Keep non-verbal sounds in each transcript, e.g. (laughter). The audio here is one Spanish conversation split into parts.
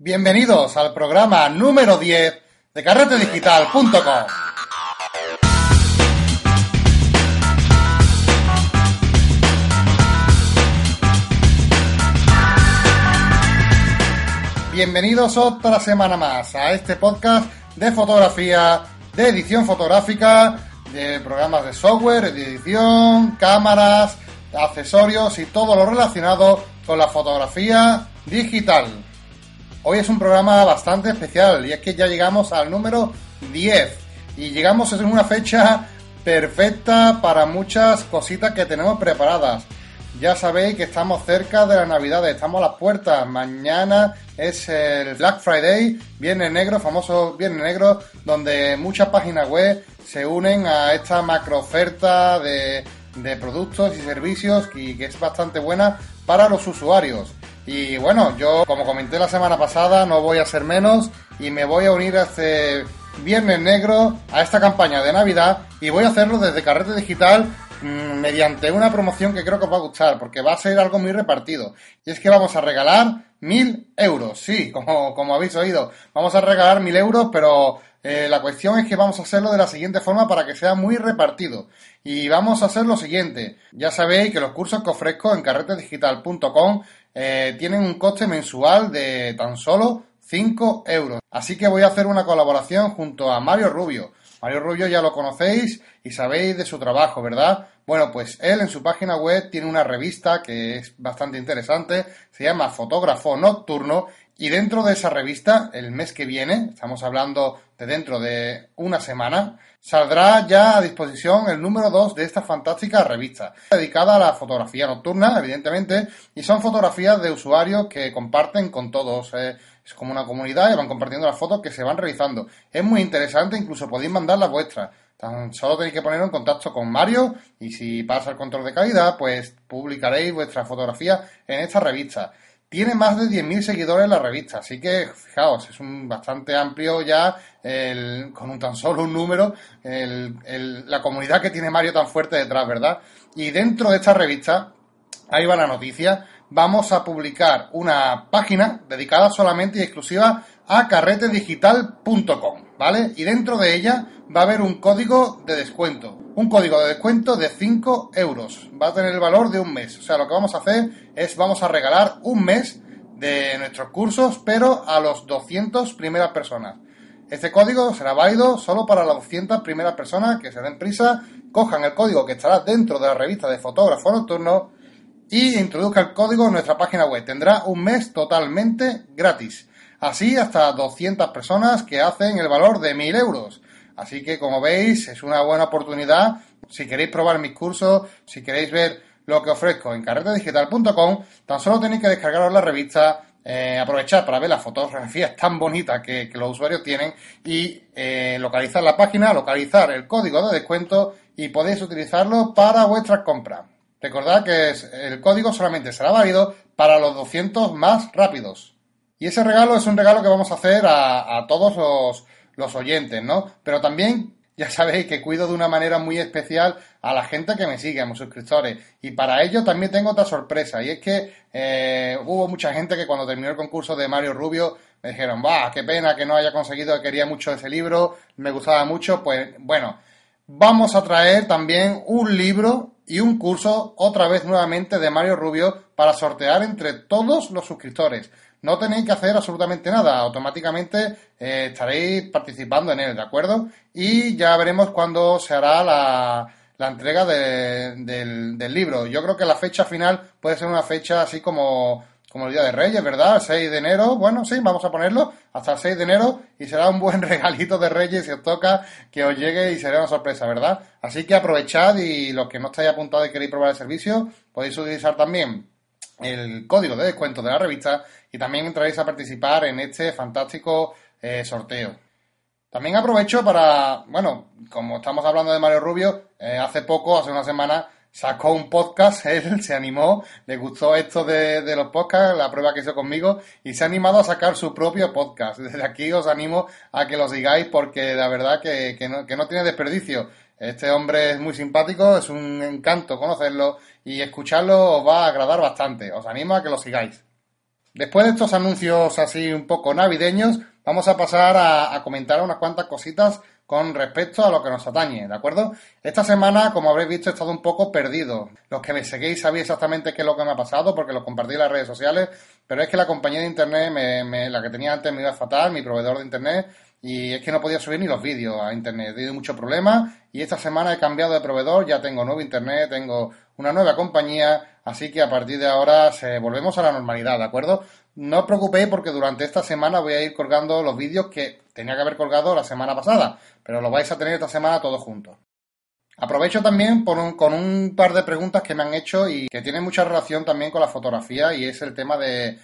Bienvenidos al programa número 10 de carretedigital.com. Bienvenidos otra semana más a este podcast de fotografía, de edición fotográfica, de programas de software, de edición, cámaras, accesorios y todo lo relacionado con la fotografía digital. Hoy es un programa bastante especial y es que ya llegamos al número 10 y llegamos en una fecha perfecta para muchas cositas que tenemos preparadas. Ya sabéis que estamos cerca de la Navidad, estamos a las puertas. Mañana es el Black Friday, Viernes Negro, famoso Viernes Negro, donde muchas páginas web se unen a esta macro oferta de, productos y servicios que es bastante buena para los usuarios. Y bueno, yo como comenté la semana pasada, no voy a ser menos y me voy a unir a este Viernes Negro a esta campaña de Navidad y voy a hacerlo desde Carrete Digital mmm, mediante una promoción que creo que os va a gustar porque va a ser algo muy repartido. Y es que vamos a regalar mil euros, sí, como, como habéis oído. Vamos a regalar mil euros, pero eh, la cuestión es que vamos a hacerlo de la siguiente forma para que sea muy repartido. Y vamos a hacer lo siguiente. Ya sabéis que los cursos que ofrezco en carretedigital.com eh, tienen un coste mensual de tan solo 5 euros. Así que voy a hacer una colaboración junto a Mario Rubio. Mario Rubio ya lo conocéis y sabéis de su trabajo, ¿verdad? Bueno, pues él en su página web tiene una revista que es bastante interesante, se llama Fotógrafo Nocturno y dentro de esa revista, el mes que viene, estamos hablando de dentro de una semana, saldrá ya a disposición el número 2 de esta fantástica revista, dedicada a la fotografía nocturna, evidentemente, y son fotografías de usuarios que comparten con todos. Eh, es como una comunidad y van compartiendo las fotos que se van realizando. Es muy interesante, incluso podéis mandar las vuestras. Tan solo tenéis que poner en contacto con Mario y si pasa el control de calidad, pues publicaréis vuestra fotografía en esta revista. Tiene más de 10.000 seguidores en la revista, así que fijaos, es un bastante amplio ya, el, con un tan solo un número, el, la comunidad que tiene Mario tan fuerte detrás, ¿verdad? Y dentro de esta revista, ahí va la noticia, vamos a publicar una página dedicada solamente y exclusiva a carretedigital.com, ¿vale? Y dentro de ella va a haber un código de descuento. Un código de descuento de 5 euros. Va a tener el valor de un mes. O sea, lo que vamos a hacer es vamos a regalar un mes de nuestros cursos, pero a los 200 primeras personas. Este código será válido solo para las 200 primeras personas que se den prisa, cojan el código que estará dentro de la revista de fotógrafo nocturno y introduzca el código en nuestra página web. Tendrá un mes totalmente gratis. Así hasta 200 personas que hacen el valor de 1000 euros. Así que como veis es una buena oportunidad. Si queréis probar mis cursos, si queréis ver lo que ofrezco en carretedigital.com, tan solo tenéis que descargaros la revista, eh, aprovechar para ver las fotografías tan bonitas que, los usuarios tienen y eh, localizar la página, localizar el código de descuento y podéis utilizarlo para vuestras compras. Recordad que el código solamente será válido para los 200 más rápidos. Y ese regalo es un regalo que vamos a hacer a todos los, los, oyentes, ¿no? Pero también ya sabéis que cuido de una manera muy especial a la gente que me sigue, a mis suscriptores. Y para ello también tengo otra sorpresa. Y es que eh, hubo mucha gente que cuando terminó el concurso de Mario Rubio me dijeron, va, qué pena que no haya conseguido, quería mucho ese libro, me gustaba mucho. Pues bueno, vamos a traer también un libro y un curso otra vez nuevamente de Mario Rubio para sortear entre todos los suscriptores. No tenéis que hacer absolutamente nada, automáticamente eh, estaréis participando en él, ¿de acuerdo? Y ya veremos cuándo se hará la, la entrega de, del, del libro. Yo creo que la fecha final puede ser una fecha así como como el Día de Reyes, ¿verdad? El 6 de enero, bueno, sí, vamos a ponerlo hasta el 6 de enero y será un buen (laughs) regalito de Reyes si os toca que os llegue y será una sorpresa, ¿verdad? Así que aprovechad y los que no estáis apuntados y queréis probar el servicio, podéis utilizar también el código de descuento de la revista y también entraréis a participar en este fantástico eh, sorteo. También aprovecho para, bueno, como estamos hablando de Mario Rubio, eh, hace poco, hace una semana, sacó un podcast, (laughs) él se animó, le gustó esto de, los podcasts, la prueba que hizo conmigo, y se ha animado a sacar su propio podcast. (laughs) Desde aquí os animo a que lo sigáis porque la verdad que, que, no, que no tiene desperdicio. Este hombre es muy simpático, es un encanto conocerlo y escucharlo os va a agradar bastante. Os animo a que lo sigáis. Después de estos anuncios así un poco navideños, vamos a pasar a, a comentar unas cuantas cositas con respecto a lo que nos atañe, ¿de acuerdo? Esta semana, como habréis visto, he estado un poco perdido. Los que me seguís sabéis exactamente qué es lo que me ha pasado, porque lo compartí en las redes sociales, pero es que la compañía de internet, me, la que tenía antes me iba fatal, mi proveedor de internet, y es que no podía subir ni los vídeos a internet. He tenido mucho problema y esta semana he cambiado de proveedor, ya tengo nuevo internet, tengo una nueva compañía, así que a partir de ahora se, volvemos a la normalidad, ¿de acuerdo? No os preocupéis porque durante esta semana voy a ir colgando los vídeos que tenía que haber colgado la semana pasada, pero lo vais a tener esta semana todos juntos. Aprovecho también por con un par de preguntas que me han hecho y que tienen mucha relación también con la fotografía y es el tema de,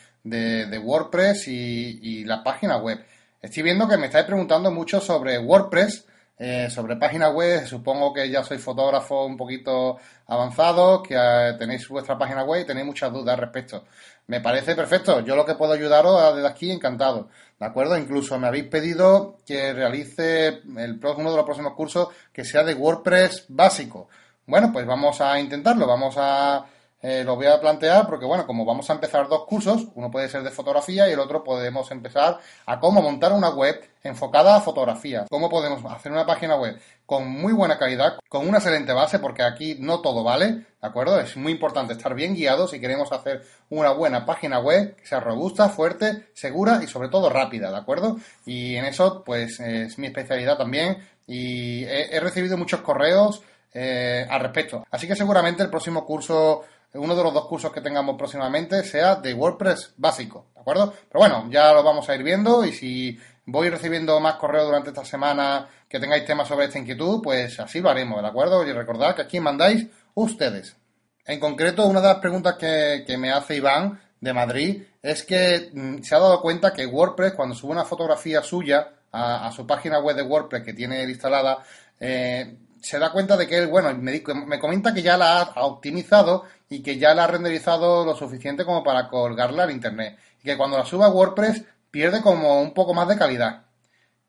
WordPress y, y la página web. Estoy viendo que me estáis preguntando mucho sobre WordPress, eh, sobre página web. Supongo que ya sois fotógrafo un poquito avanzado, que eh, tenéis vuestra página web y tenéis muchas dudas al respecto. Me parece perfecto. Yo lo que puedo ayudaros desde aquí, encantado. ¿De acuerdo? Incluso me habéis pedido que realice el, uno de los próximos cursos que sea de WordPress básico. Bueno, pues vamos a intentarlo. Vamos a eh, lo voy a plantear porque, bueno, como vamos a empezar dos cursos, uno puede ser de fotografía y el otro podemos empezar a cómo montar una web enfocada a fotografía, cómo podemos hacer una página web con muy buena calidad, con una excelente base, porque aquí no todo vale, ¿de acuerdo? Es muy importante estar bien guiado si queremos hacer una buena página web que sea robusta, fuerte, segura y sobre todo rápida, ¿de acuerdo? Y en eso, pues, es mi especialidad también y he, recibido muchos correos eh, al respecto. Así que seguramente el próximo curso uno de los dos cursos que tengamos próximamente sea de WordPress básico, ¿de acuerdo? Pero bueno, ya lo vamos a ir viendo y si voy recibiendo más correos durante esta semana que tengáis temas sobre esta inquietud, pues así lo haremos, ¿de acuerdo? Y recordad que aquí mandáis ustedes. En concreto, una de las preguntas que, me hace Iván de Madrid es que mm, se ha dado cuenta que WordPress, cuando sube una fotografía suya a, su página web de WordPress que tiene instalada, eh, se da cuenta de que él, bueno, me, me comenta que ya la ha optimizado y que ya la ha renderizado lo suficiente como para colgarla al internet. Y que cuando la suba a WordPress pierde como un poco más de calidad.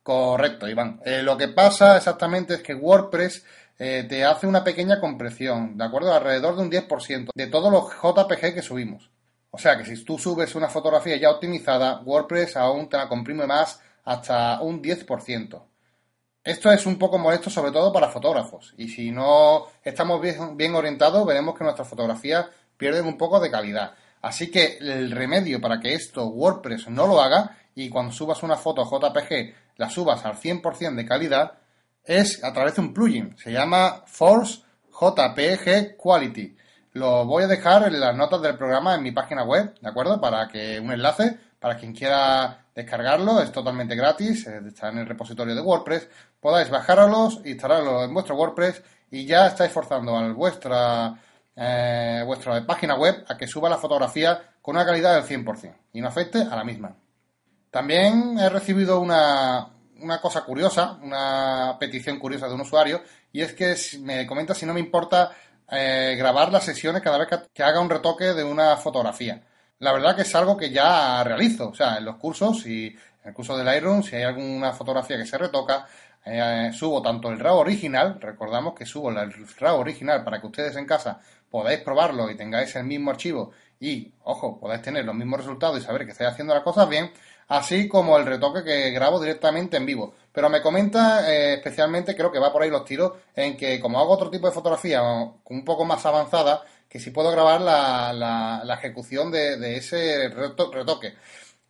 Correcto, Iván. Eh, lo que pasa exactamente es que WordPress eh, te hace una pequeña compresión, ¿de acuerdo? Alrededor de un 10% de todos los JPG que subimos. O sea que si tú subes una fotografía ya optimizada, WordPress aún te la comprime más hasta un 10%. Esto es un poco molesto sobre todo para fotógrafos y si no estamos bien, orientados veremos que nuestras fotografías pierden un poco de calidad. Así que el remedio para que esto WordPress no lo haga y cuando subas una foto JPG la subas al 100% de calidad es a través de un plugin. Se llama Force JPG Quality. Lo voy a dejar en las notas del programa en mi página web, ¿de acuerdo? Para que un enlace para quien quiera descargarlo, es totalmente gratis, eh, está en el repositorio de WordPress, podáis bajarlos, instalarlo en vuestro WordPress y ya estáis forzando a vuestra, eh, vuestra página web a que suba la fotografía con una calidad del 100% y no afecte a la misma. También he recibido una, una cosa curiosa, una petición curiosa de un usuario, y es que me comenta si no me importa eh, grabar las sesiones cada vez que haga un retoque de una fotografía la verdad que es algo que ya realizo. O sea, en los cursos, y en el curso del Lightroom, si hay alguna fotografía que se retoca, eh, subo tanto el RAW original, recordamos que subo el RAW original para que ustedes en casa podáis probarlo y tengáis el mismo archivo y, ojo, podáis tener los mismos resultados y saber que estáis haciendo las cosas bien, así como el retoque que grabo directamente en vivo. Pero me comenta eh, especialmente, creo que va por ahí los tiros, en que como hago otro tipo de fotografía un poco más avanzada, que si puedo grabar la, la, ejecución de, ese retoque.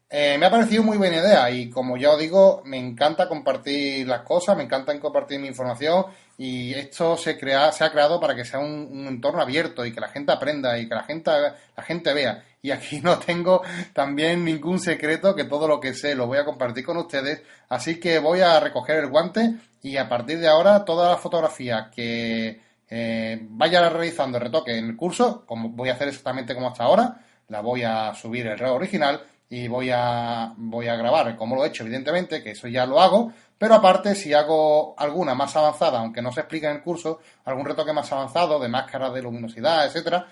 Eh, me ha parecido muy buena idea y como ya os digo, me encanta compartir las cosas, me encanta compartir mi información y esto se, crea, se ha creado para que sea un, entorno abierto y que la gente aprenda y que la gente, la gente vea. Y aquí (laughs) no tengo también ningún secreto, que todo lo que sé lo voy a compartir con ustedes. Así que voy a recoger el guante y a partir de ahora todas las fotografías que, eh, vaya realizando el retoque en el curso, como voy a hacer exactamente como hasta ahora, la voy a subir el RAW original y voy a, voy a grabar como lo he hecho, evidentemente, que eso ya lo hago, pero aparte, si hago alguna más avanzada, aunque no se explique en el curso, algún retoque más avanzado de máscaras de luminosidad, etcétera,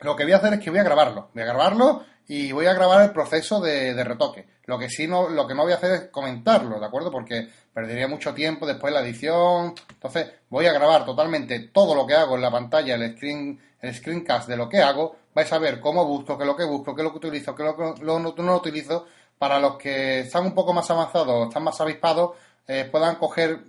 lo que voy a hacer es que voy a grabarlo. Voy a grabarlo y voy a grabar el proceso de, retoque. Lo que sí no, lo que no voy a hacer es comentarlo, ¿de acuerdo? Porque perdería mucho tiempo después la edición. Entonces, voy a grabar totalmente todo lo que hago en la pantalla, el screen, el screencast de lo que hago, vais a ver cómo busco, qué es lo que busco, qué es lo que utilizo, qué es lo que no, no utilizo, para los que están un poco más avanzados, están más avispados, eh, puedan coger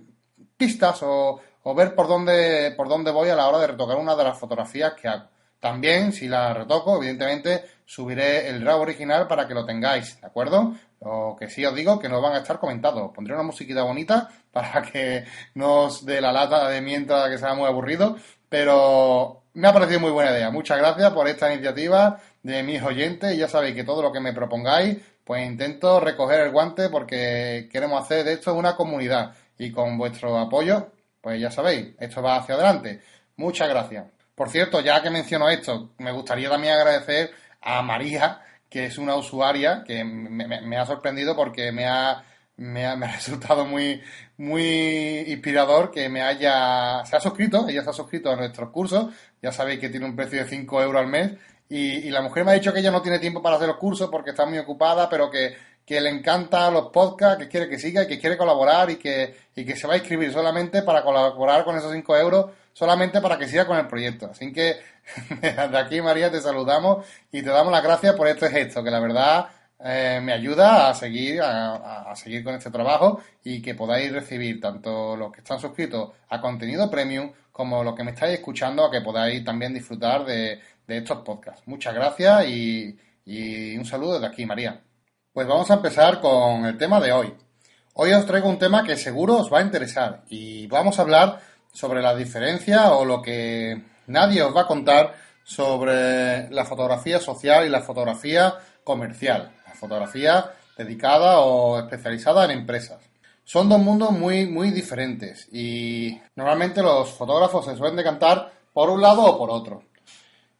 pistas o, o ver por dónde, por dónde voy a la hora de retocar una de las fotografías que hago. También, si la retoco, evidentemente subiré el RAW original para que lo tengáis, ¿de acuerdo? Lo que sí os digo que no van a estar comentados. Pondré una musiquita bonita (laughs) para que no os dé la lata de mientras que sea muy aburrido, pero me ha parecido muy buena idea. Muchas gracias por esta iniciativa de mis oyentes. Ya sabéis que todo lo que me propongáis, pues intento recoger el guante porque queremos hacer de esto una comunidad y con vuestro apoyo, pues ya sabéis, esto va hacia adelante. Muchas gracias. Por cierto, ya que menciono esto, me gustaría también agradecer a María, que es una usuaria que me, ha sorprendido porque me ha, me ha, (laughs) resultado muy, muy inspirador que me haya, se ha suscrito, ella se ha suscrito a nuestros cursos, ya sabéis que tiene un precio de 5 euros al mes, y, y la mujer me ha dicho que ella no tiene tiempo para hacer los cursos porque está muy ocupada, pero que que le encanta los podcasts, que quiere que siga y que quiere colaborar y que, y que se va a inscribir solamente para colaborar con esos 5 euros, solamente para que siga con el proyecto. Así que (laughs) de aquí, María, te saludamos y te damos las gracias por este gesto, que la verdad eh, me ayuda a seguir, a, seguir con este trabajo y que podáis recibir tanto los que están suscritos a contenido premium como los que me estáis escuchando a que podáis también disfrutar de, estos podcasts. Muchas gracias y, y un saludo desde aquí, María. Pues vamos a empezar con el tema de hoy. Hoy os traigo un tema que seguro os va a interesar y vamos a hablar sobre la diferencia o lo que nadie os va a contar sobre la fotografía social y la fotografía comercial, fotografía dedicada o especializada en empresas. Son dos mundos muy, muy diferentes y normalmente los fotógrafos se suelen decantar por un lado o por otro.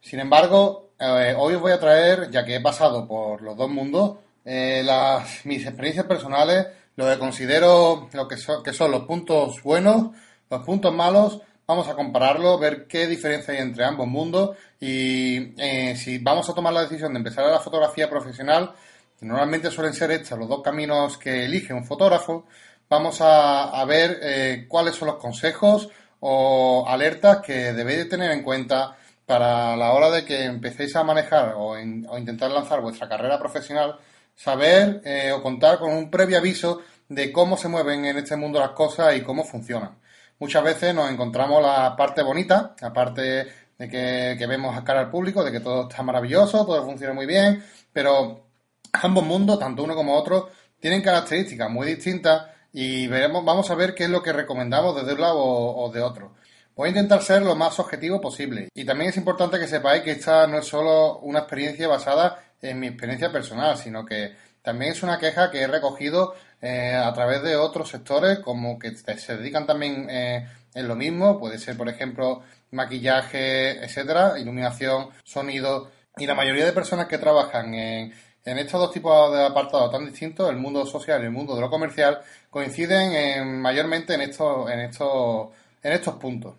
Sin embargo, eh, hoy os voy a traer, ya que he pasado por los dos mundos, eh, las, mis experiencias personales, lo que considero lo que son, que son los puntos buenos, los puntos malos, vamos a compararlo, ver qué diferencia hay entre ambos mundos y eh, si vamos a tomar la decisión de empezar a la fotografía profesional, normalmente suelen ser estos los dos caminos que elige un fotógrafo, vamos a, ver eh, cuáles son los consejos o alertas que debéis tener en cuenta para la hora de que empecéis a manejar o, intentar lanzar vuestra carrera profesional saber eh, o contar con un previo aviso de cómo se mueven en este mundo las cosas y cómo funcionan. Muchas veces nos encontramos la parte bonita, la parte de que, vemos a cara al público, de que todo está maravilloso, todo funciona muy bien, pero ambos mundos, tanto uno como otro, tienen características muy distintas y veremos, vamos a ver qué es lo que recomendamos desde un lado o de otro. Voy a intentar ser lo más objetivo posible. Y también es importante que sepáis que esta no es solo una experiencia basada en mi experiencia personal, sino que también es una queja que he recogido eh, a través de otros sectores como que se dedican también eh, en lo mismo, puede ser por ejemplo maquillaje, etcétera, iluminación, sonido y la mayoría de personas que trabajan en, en estos dos tipos de apartados tan distintos, el mundo social y el mundo de lo comercial, coinciden en, mayormente en estos, en estos, en estos puntos.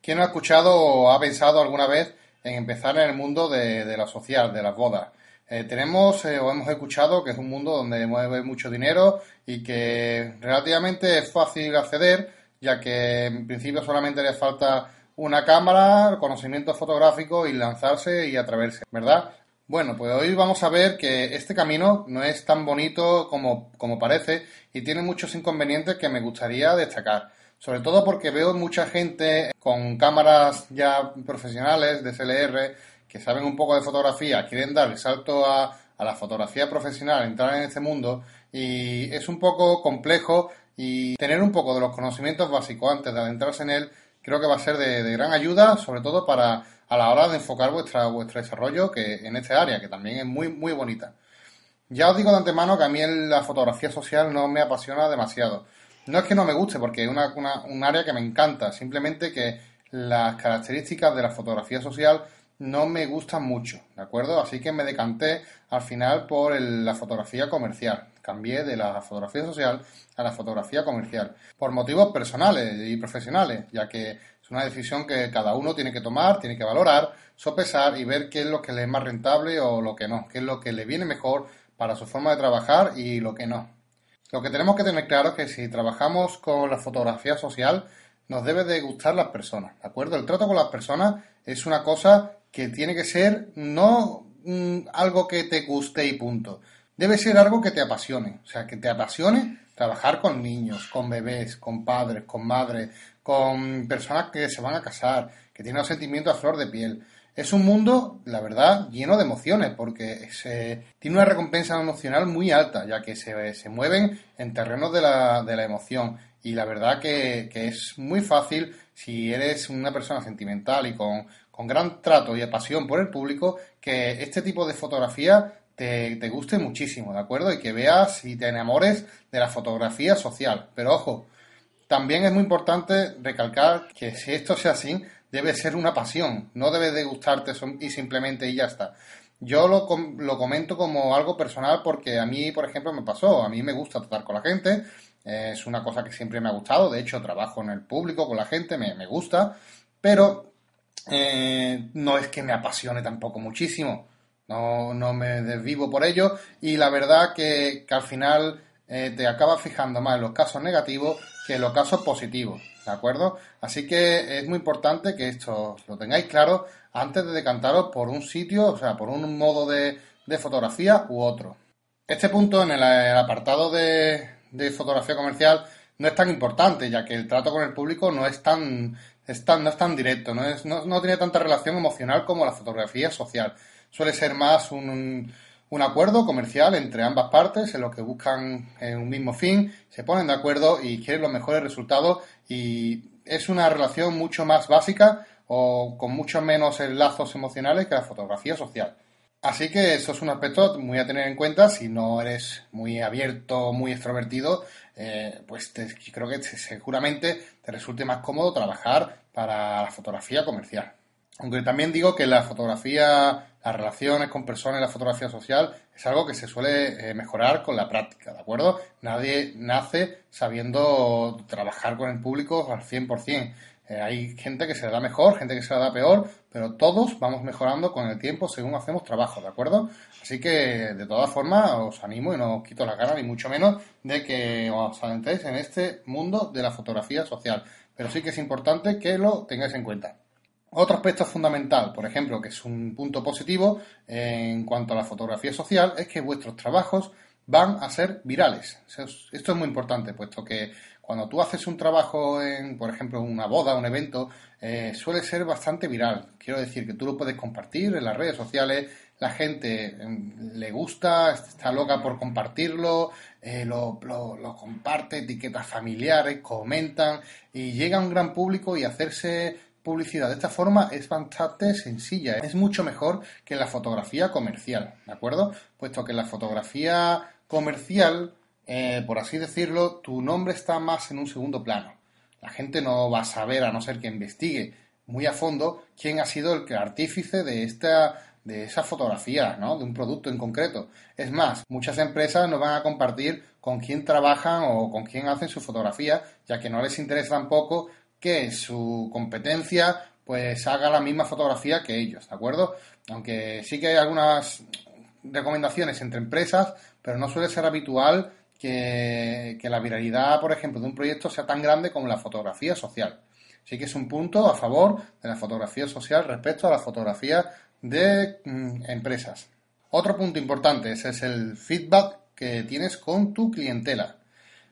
¿Quién no ha escuchado o ha pensado alguna vez en empezar en el mundo de, de la social, de las bodas? Eh, tenemos eh, o hemos escuchado que es un mundo donde mueve mucho dinero y que relativamente es fácil acceder, ya que en principio solamente le falta una cámara, conocimiento fotográfico y lanzarse y atreverse, ¿verdad? Bueno, pues hoy vamos a ver que este camino no es tan bonito como, como parece y tiene muchos inconvenientes que me gustaría destacar. Sobre todo porque veo mucha gente con cámaras ya profesionales de SLR que saben un poco de fotografía, quieren dar el salto a, la fotografía profesional, entrar en este mundo, y es un poco complejo y tener un poco de los conocimientos básicos antes de adentrarse en él, creo que va a ser de, gran ayuda, sobre todo para a la hora de enfocar vuestro desarrollo que en esta área, que también es muy, muy bonita. Ya os digo de antemano que a mí la fotografía social no me apasiona demasiado. No es que no me guste, porque es una, un área que me encanta, simplemente que las características de la fotografía social no me gustan mucho, ¿de acuerdo? Así que me decanté al final por la fotografía comercial. Cambié de la fotografía social a la fotografía comercial. Por motivos personales y profesionales, ya que una decisión que cada uno tiene que tomar, tiene que valorar, sopesar y ver qué es lo que le es más rentable o lo que no, qué es lo que le viene mejor para su forma de trabajar y lo que no. Lo que tenemos que tener claro es que si trabajamos con la fotografía social, nos debe de gustar las personas, ¿de acuerdo? El trato con las personas es una cosa que tiene que ser no mm, algo que te guste y punto. Debe ser algo que te apasione. O sea, que te apasione trabajar con niños, con bebés, con padres, con madres, con personas que se van a casar, que tienen los sentimientos a flor de piel. Es un mundo, la verdad, lleno de emociones, porque se, tiene una recompensa emocional muy alta, ya que se, se mueven en terrenos de la, de la emoción. Y la verdad que, que, es muy fácil, si eres una persona sentimental y con, con gran trato y pasión por el público, que este tipo de fotografía te, te, guste muchísimo, ¿de acuerdo? Y que veas y te enamores de la fotografía social. Pero ojo, también es muy importante recalcar que si esto sea así, debe ser una pasión, no debe de gustarte y simplemente y ya está. Yo lo, comento como algo personal porque a mí, por ejemplo, me pasó, a mí me gusta tratar con la gente, es una cosa que siempre me ha gustado, de hecho trabajo en el público con la gente, me, gusta, pero eh, no es que me apasione tampoco muchísimo, no, no me desvivo por ello. Y la verdad que, que al final eh, te acabas fijando más en los casos negativos que los casos positivos. ¿De acuerdo? Así que es muy importante que esto lo tengáis claro antes de decantaros por un sitio, o sea, por un modo de, fotografía u otro. Este punto en el, apartado de, fotografía comercial no es tan importante, ya que el trato con el público no es tan, no es tan directo, no, es, no, no tiene tanta relación emocional como la fotografía social. Suele ser más un acuerdo comercial entre ambas partes en lo que buscan un mismo fin, se ponen de acuerdo y quieren los mejores resultados y es una relación mucho más básica o con mucho menos lazos emocionales que la fotografía social. Así que eso es un aspecto muy a tener en cuenta si no eres muy abierto, muy extrovertido, eh, pues creo que seguramente te resulte más cómodo trabajar para la fotografía comercial. Aunque también digo que la fotografía, las relaciones con personas y la fotografía social es algo que se suele eh, mejorar con la práctica, ¿de acuerdo? Nadie nace sabiendo trabajar con el público al 100%. Eh, hay gente que se le da mejor, gente que se le da peor, pero todos vamos mejorando con el tiempo según hacemos trabajo, ¿de acuerdo? Así que, de todas formas, os animo y no os quito la cara, ni mucho menos, de que os adentréis en este mundo de la fotografía social. Pero sí que es importante que lo tengáis en cuenta. Otro aspecto fundamental, por ejemplo, que es un punto positivo en cuanto a la fotografía social, es que vuestros trabajos van a ser virales. Esto es muy importante, puesto que cuando tú haces un trabajo en, por ejemplo, una boda, un evento, eh, suele ser bastante viral. Quiero decir que tú lo puedes compartir en las redes sociales, la gente em, le gusta, está loca por compartirlo, eh, lo, lo, lo, comparte, etiquetas familiares, comentan y llega a un gran público y hacerse publicidad de esta forma es bastante sencilla, es mucho mejor que la fotografía comercial, ¿de acuerdo? Puesto que la fotografía comercial, eh, por así decirlo, tu nombre está más en un segundo plano. La gente no va a saber, a no ser que investigue muy a fondo, quién ha sido el artífice de esta de esa fotografía, ¿no? De un producto en concreto. Es más, muchas empresas no van a compartir con quién trabajan o con quién hacen su fotografía, ya que no les interesa tampoco que su competencia pues haga la misma fotografía que ellos, ¿de acuerdo? Aunque sí que hay algunas recomendaciones entre empresas, pero no suele ser habitual que, la viralidad, por ejemplo, de un proyecto sea tan grande como la fotografía social. Sí que es un punto a favor de la fotografía social respecto a la fotografía de mm, empresas. Otro punto importante es el feedback que tienes con tu clientela.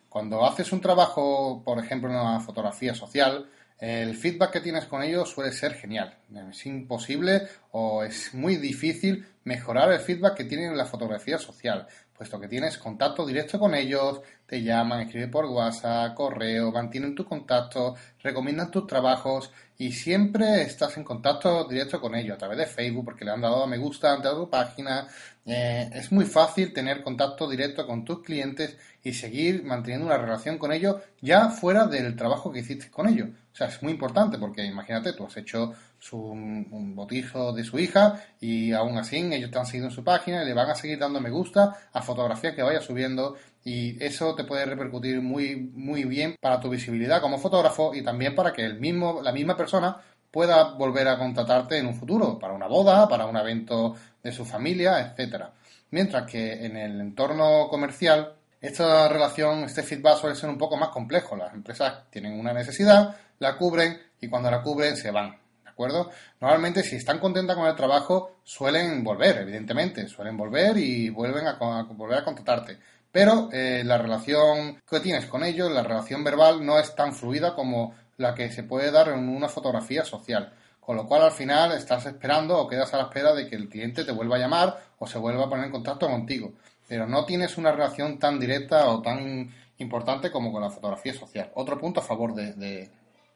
Cuando haces un trabajo, por ejemplo, en una fotografía social, el feedback que tienes con ellos suele ser genial. Es imposible o es muy difícil mejorar el feedback que tienen en la fotografía social, puesto que tienes contacto directo con ellos, te llaman, escriben por WhatsApp, correo, mantienen tu contacto, recomiendan tus trabajos y siempre estás en contacto directo con ellos a través de Facebook porque le han dado a me gusta ante tu página. Eh, es muy fácil tener contacto directo con tus clientes y seguir manteniendo una relación con ellos ya fuera del trabajo que hiciste con ellos. O sea, es muy importante porque imagínate, tú has hecho su, un botijo de su hija y aún así ellos te han seguido en su página y le van a seguir dando me gusta a fotografías que vaya subiendo y eso te puede repercutir muy, muy bien para tu visibilidad como fotógrafo y también para que el mismo, la misma persona pueda volver a contratarte en un futuro, para una boda, para un evento de su familia, etcétera. Mientras que en el entorno comercial, esta relación, este feedback suele ser un poco más complejo. Las empresas tienen una necesidad, la cubren y cuando la cubren se van. acuerdo? Normalmente si están contentas con el trabajo suelen volver, evidentemente, suelen volver y vuelven a, volver a contratarte. Pero eh, la relación que tienes con ellos, la relación verbal, no es tan fluida como la que se puede dar en una fotografía social. Con lo cual al final estás esperando o quedas a la espera de que el cliente te vuelva a llamar o se vuelva a poner en contacto contigo. Pero no tienes una relación tan directa o tan importante como con la fotografía social. Otro punto a favor de, de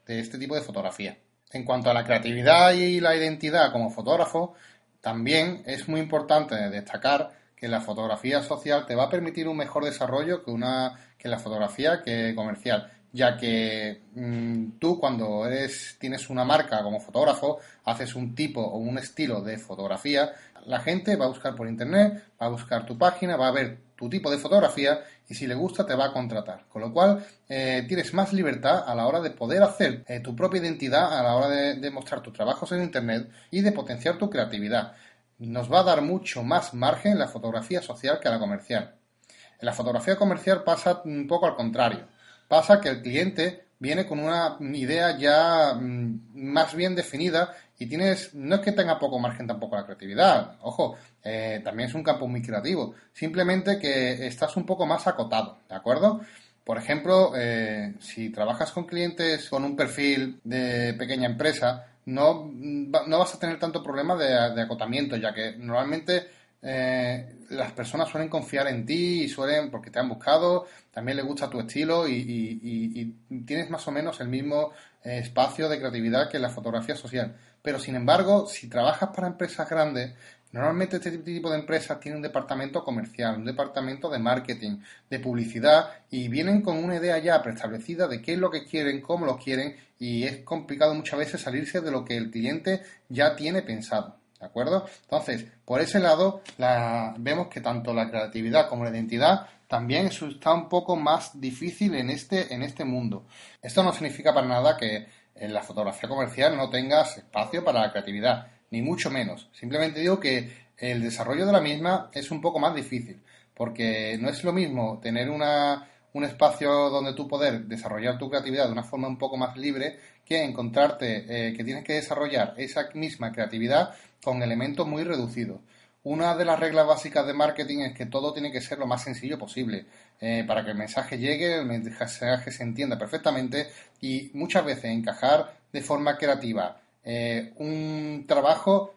este tipo de fotografía. En cuanto a la creatividad y la identidad como fotógrafo, también es muy importante destacar que la fotografía social te va a permitir un mejor desarrollo que una que la fotografía que comercial. Ya que mm, tú cuando eres tienes una marca como fotógrafo haces un tipo o un estilo de fotografía la gente va a buscar por internet va a buscar tu página va a ver tu tipo de fotografía y si le gusta te va a contratar. Con lo cual eh, tienes más libertad a la hora de poder hacer eh, tu propia identidad a la hora de, de mostrar tus trabajos en internet y de potenciar tu creatividad nos va a dar mucho más margen la fotografía social que la comercial. En la fotografía comercial pasa un poco al contrario. Pasa que el cliente viene con una idea ya mm, más bien definida y tienes, no es que tenga poco margen tampoco la creatividad, ojo, eh, también es un campo muy creativo, simplemente que estás un poco más acotado, ¿de acuerdo? Por ejemplo, eh, si trabajas con clientes con un perfil de pequeña empresa, no, no vas a tener tanto problema de, acotamiento, ya que normalmente eh, las personas suelen confiar en ti y suelen, porque te han buscado, también les gusta tu estilo y, tienes más o menos el mismo eh, espacio de creatividad que la fotografía social. Pero sin embargo, si trabajas para empresas grandes, Normalmente este tipo de empresas tienen un departamento comercial, un departamento de marketing, de publicidad y vienen con una idea ya preestablecida de qué es lo que quieren, cómo lo quieren y es complicado muchas veces salirse de lo que el cliente ya tiene pensado. ¿De acuerdo? Entonces, por ese lado, vemos que tanto la creatividad como la identidad también está un poco más difícil en este, en este mundo. Esto no significa para nada que en la fotografía comercial no tengas espacio para la creatividad ni mucho menos. Simplemente digo que el desarrollo de la misma es un poco más difícil, porque no es lo mismo tener una, un espacio donde tú poder desarrollar tu creatividad de una forma un poco más libre que encontrarte eh, que tienes que desarrollar esa misma creatividad con elementos muy reducidos. Una de las reglas básicas de marketing es que todo tiene que ser lo más sencillo posible eh, para que el mensaje llegue, el mensaje se entienda perfectamente y muchas veces encajar de forma creativa eh, un trabajo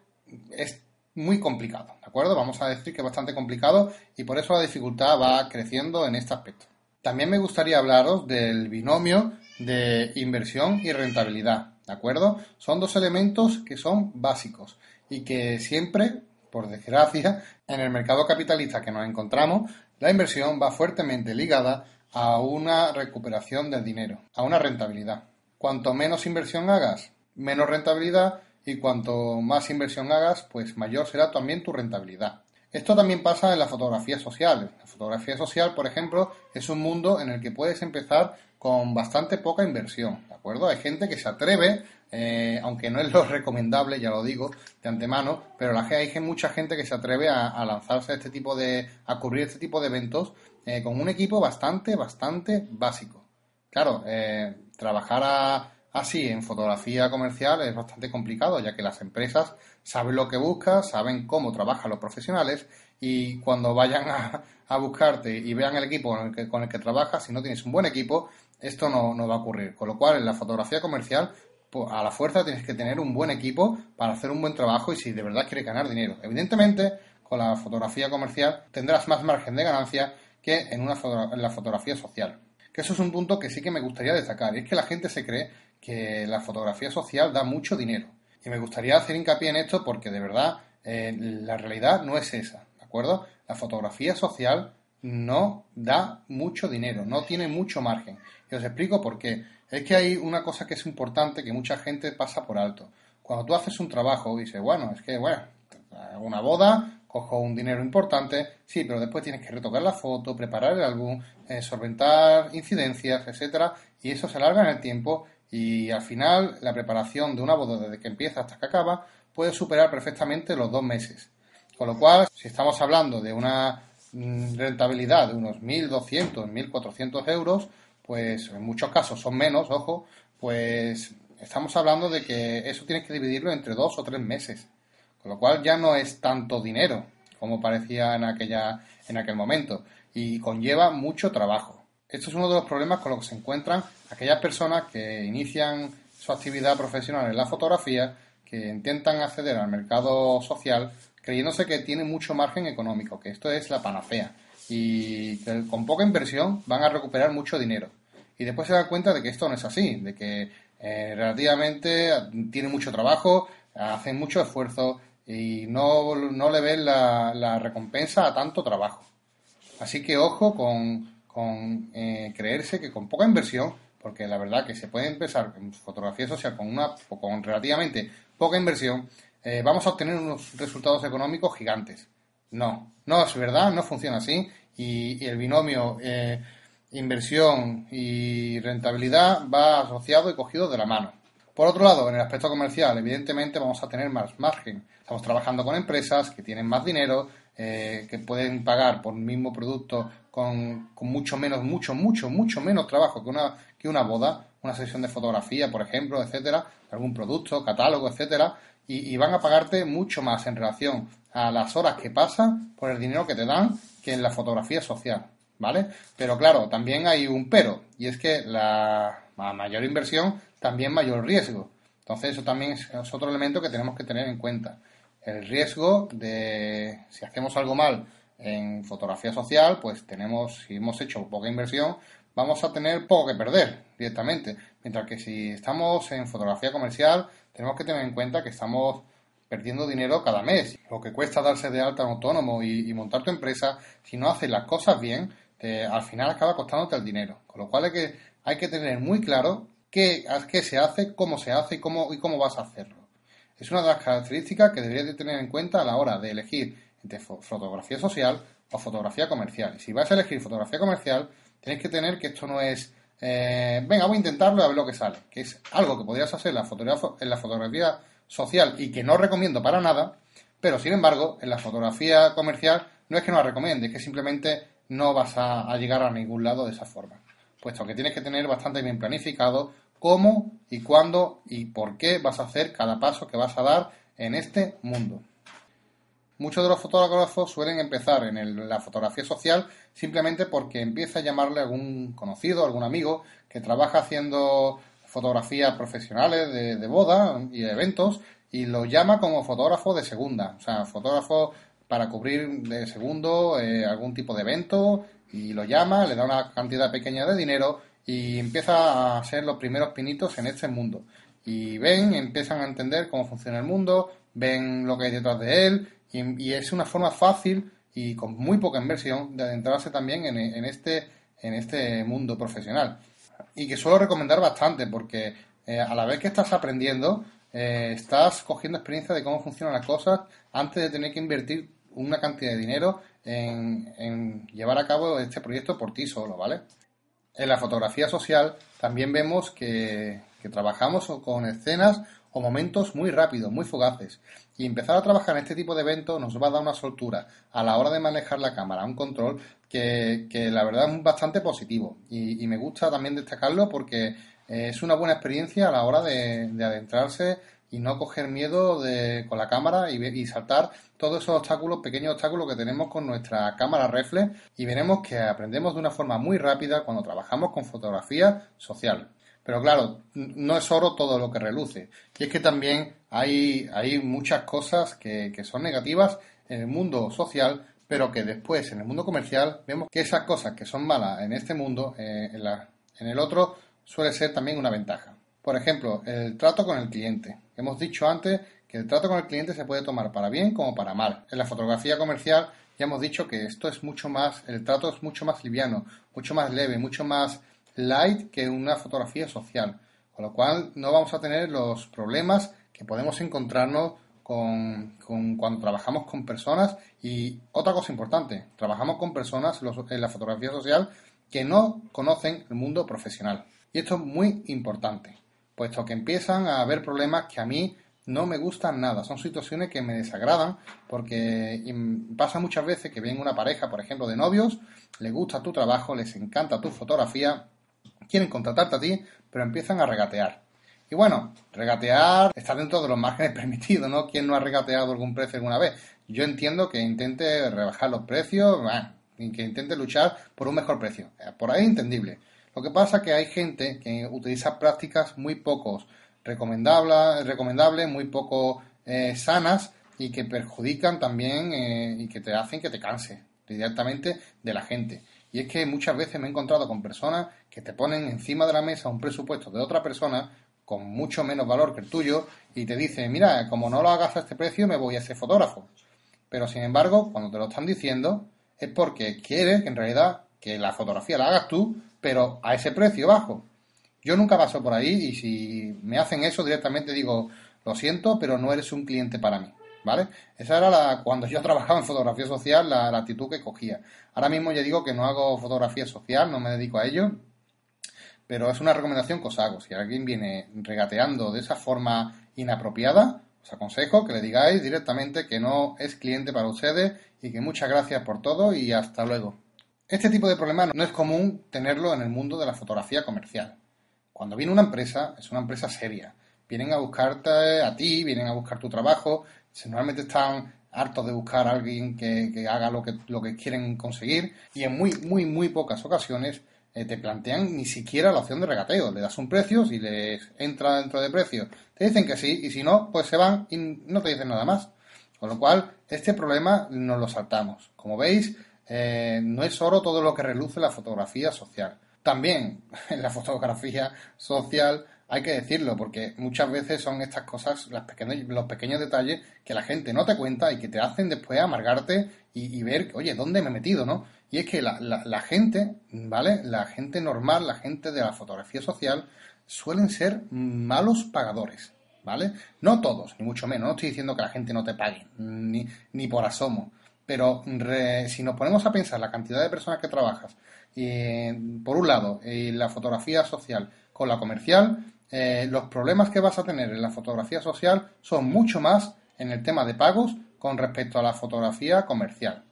es muy complicado, ¿de acuerdo? Vamos a decir que es bastante complicado y por eso la dificultad va creciendo en este aspecto. También me gustaría hablaros del binomio de inversión y rentabilidad, ¿de acuerdo? Son dos elementos que son básicos y que siempre, por desgracia, en el mercado capitalista que nos encontramos, la inversión va fuertemente ligada a una recuperación del dinero, a una rentabilidad. Cuanto menos inversión hagas, menos rentabilidad y cuanto más inversión hagas, pues mayor será también tu rentabilidad. Esto también pasa en la fotografía social. La fotografía social, por ejemplo, es un mundo en el que puedes empezar con bastante poca inversión, ¿de acuerdo? Hay gente que se atreve, eh, aunque no es lo recomendable, ya lo digo de antemano, pero hay mucha gente que se atreve a, lanzarse a este tipo de, a cubrir este tipo de eventos eh, con un equipo bastante, bastante básico. Claro, eh, trabajar a, Así, en fotografía comercial es bastante complicado, ya que las empresas saben lo que buscan, saben cómo trabajan los profesionales y cuando vayan a, buscarte y vean el equipo con el, que, con el que trabajas, si no tienes un buen equipo, esto no, no va a ocurrir. Con lo cual, en la fotografía comercial, pues, a la fuerza tienes que tener un buen equipo para hacer un buen trabajo y si de verdad quieres ganar dinero. Evidentemente, con la fotografía comercial tendrás más margen de ganancia que en, una en la fotografía social. Que eso es un punto que sí que me gustaría destacar, y es que la gente se cree que la fotografía social da mucho dinero. Y me gustaría hacer hincapié en esto porque de verdad eh, la realidad no es esa, ¿de acuerdo? La fotografía social no da mucho dinero, no tiene mucho margen. Y os explico por qué. Es que hay una cosa que es importante que mucha gente pasa por alto. Cuando tú haces un trabajo y dices, bueno, es que, bueno, una boda, cojo un dinero importante, sí, pero después tienes que retocar la foto, preparar el álbum, eh, solventar incidencias, etcétera, y eso se alarga en el tiempo y al final la preparación de una boda desde que empieza hasta que acaba puede superar perfectamente los dos meses. Con lo cual, si estamos hablando de una mm, rentabilidad de unos 1.200, 1.400 euros, pues en muchos casos son menos, ojo, pues estamos hablando de que eso tienes que dividirlo entre dos o tres meses, con lo cual ya no es tanto dinero como parecía en, aquella, en aquel momento y conlleva mucho trabajo. Esto es uno de los problemas con los que se encuentran aquellas personas que inician su actividad profesional en la fotografía, que intentan acceder al mercado social creyéndose que tiene mucho margen económico, que esto es la panacea y que con poca inversión van a recuperar mucho dinero. Y después se dan cuenta de que esto no es así, de que eh, relativamente tiene mucho trabajo, hacen mucho esfuerzo y no, no le ven la, recompensa a tanto trabajo. Así que ojo con, con eh, creerse que con poca inversión, porque la verdad que se puede empezar en fotografía social con, una, con relativamente poca inversión, eh, vamos a obtener unos resultados económicos gigantes. No, no es verdad, no funciona así y, el binomio eh, inversión y rentabilidad va asociado y cogido de la mano. Por otro lado, en el aspecto comercial, evidentemente vamos a tener más margen. Estamos trabajando con empresas que tienen más dinero, eh, que pueden pagar por el mismo producto con, con, mucho menos, mucho, mucho, mucho menos trabajo que una, que una boda, una sesión de fotografía, por ejemplo, etcétera, algún producto, catálogo, etcétera, y, van a pagarte mucho más en relación a las horas que pasan por el dinero que te dan que en la fotografía social, ¿vale? Pero claro, también hay un pero, y es que la mayor inversión también mayor riesgo. Entonces eso también es, otro elemento que tenemos que tener en cuenta. El riesgo de si hacemos algo mal en fotografía social, pues tenemos, si hemos hecho poca inversión, vamos a tener poco que perder directamente. Mientras que si estamos en fotografía comercial, tenemos que tener en cuenta que estamos perdiendo dinero cada mes. Lo que cuesta darse de alta autónomo y, montar tu empresa, si no haces las cosas bien, al final acaba costándote el dinero. Con lo cual hay que, hay que tener muy claro qué, qué se hace, cómo se hace y cómo, y cómo vas a hacerlo. Es una de las características que deberías de tener en cuenta a la hora de elegir entre fotografía social o fotografía comercial. Y si vas a elegir fotografía comercial, tienes que tener que esto no es eh, venga, voy a intentarlo a ver lo que sale. Que es algo que podrías hacer en la, fotografía, en la fotografía social y que no recomiendo para nada, pero sin embargo, en la fotografía comercial no es que no la recomiende, es que simplemente no vas a, a llegar a ningún lado de esa forma. Puesto que tienes que tener bastante bien planificado cómo y cuándo y por qué vas a hacer cada paso que vas a dar en este mundo. Muchos de los fotógrafos suelen empezar en la fotografía social simplemente porque empieza a llamarle algún conocido, algún amigo que trabaja haciendo fotografías profesionales de, boda y eventos y lo llama como fotógrafo de segunda, o sea, fotógrafo para cubrir de segundo eh, algún tipo de evento y lo llama, le da una cantidad pequeña de dinero y empieza a ser los primeros pinitos en este mundo. Y ven, empiezan a entender cómo funciona el mundo, ven lo que hay detrás de él y, es una forma fácil y con muy poca inversión de adentrarse también en, este, en este mundo profesional. Y que suelo recomendar bastante porque eh, a la vez que estás aprendiendo, eh, estás cogiendo experiencia de cómo funcionan las cosas antes de tener que invertir una cantidad de dinero en, en llevar a cabo este proyecto por ti solo, ¿vale? En la fotografía social también vemos que, que trabajamos con escenas o momentos muy rápidos, muy fugaces. Y empezar a trabajar en este tipo de eventos nos va a dar una soltura a la hora de manejar la cámara, un control que, la verdad es bastante positivo. Y, me gusta también destacarlo porque es una buena experiencia a la hora de, adentrarse y no coger miedo de, con la cámara y, y, saltar todos esos obstáculos, pequeños obstáculos que tenemos con nuestra cámara reflex y veremos que aprendemos de una forma muy rápida cuando trabajamos con fotografía social. Pero claro, no es oro todo lo que reluce. Y es que también hay, hay muchas cosas que, son negativas en el mundo social, pero que después en el mundo comercial vemos que esas cosas que son malas en este mundo, eh, en, la, en el otro, suele ser también una ventaja. Por ejemplo, el trato con el cliente. Hemos dicho antes que el trato con el cliente se puede tomar para bien como para mal. En la fotografía comercial ya hemos dicho que esto es mucho más, el trato es mucho más liviano, mucho más leve, mucho más light que una fotografía social, con lo cual no vamos a tener los problemas que podemos encontrarnos con, cuando trabajamos con personas y otra cosa importante, trabajamos con personas en la fotografía social que no conocen el mundo profesional. Y esto es muy importante, puesto que empiezan a haber problemas que a mí no me gustan nada. Son situaciones que me desagradan porque pasa muchas veces que ven una pareja, por ejemplo, de novios, les gusta tu trabajo, les encanta tu fotografía quieren contratarte a ti, pero empiezan a regatear. Y bueno, regatear está dentro de los (laughs) márgenes permitidos, ¿no? ¿Quién no ha regateado algún precio alguna vez? Yo entiendo que intente rebajar los precios y que intente luchar por un mejor precio. Por ahí entendible. Lo que pasa es que hay gente que utiliza prácticas muy pocos recomendables, recomendables muy poco eh, sanas y que perjudican también eh, y que te hacen que te canse directamente de la gente. Y es que muchas veces me he encontrado con personas que te ponen encima de la mesa un presupuesto de otra persona con mucho menos valor que el tuyo y te dicen, mira, como no lo hagas a este precio, me voy a ese fotógrafo. Pero sin embargo, cuando te lo están diciendo, es porque quieres que en realidad que la fotografía la hagas tú, pero a ese precio bajo. Yo nunca paso por ahí y si me hacen eso directamente digo, lo siento, pero no eres un cliente para mí. ¿Vale? Esa era la, cuando yo (laughs) trabajaba en fotografía social, la, la actitud que cogía. Ahora mismo ya digo que no hago fotografía social, no me dedico a ello, pero es una recomendación que os hago. Si alguien viene regateando de esa forma inapropiada, os aconsejo que le digáis directamente que no es cliente para ustedes y que muchas gracias por todo y hasta luego. Este tipo de problema no es común tenerlo en el mundo de la fotografía comercial. Cuando viene una empresa, es una empresa seria. Vienen a buscarte a ti, vienen a buscar tu trabajo. Normalmente están hartos de buscar a alguien que, haga lo que, lo que quieren conseguir y en muy, muy, muy pocas ocasiones eh, te plantean ni siquiera la opción de regateo. Le das un precio, si les entra dentro de precio, te dicen que sí y si no, pues se van y no te dicen nada más. Con lo cual, este problema nos lo saltamos. Como veis, eh, no es oro todo lo que reluce la fotografía social. También (laughs) en la fotografía social hay que decirlo, porque muchas veces son estas cosas, los pequeños detalles que la gente no te cuenta y que te hacen después amargarte y, ver, oye, ¿dónde me he metido, no? Y es que la, la, gente, ¿vale? La gente normal, la gente de la fotografía social, suelen ser malos pagadores, ¿vale? No todos, ni mucho menos. No estoy diciendo que la gente no te pague, ni, ni por asomo. Pero si nos ponemos a pensar la cantidad de personas que trabajas, por un lado, la fotografía social con la comercial, eh, los problemas que vas a tener en la fotografía social son mucho más en el tema de pagos con respecto a la fotografía comercial.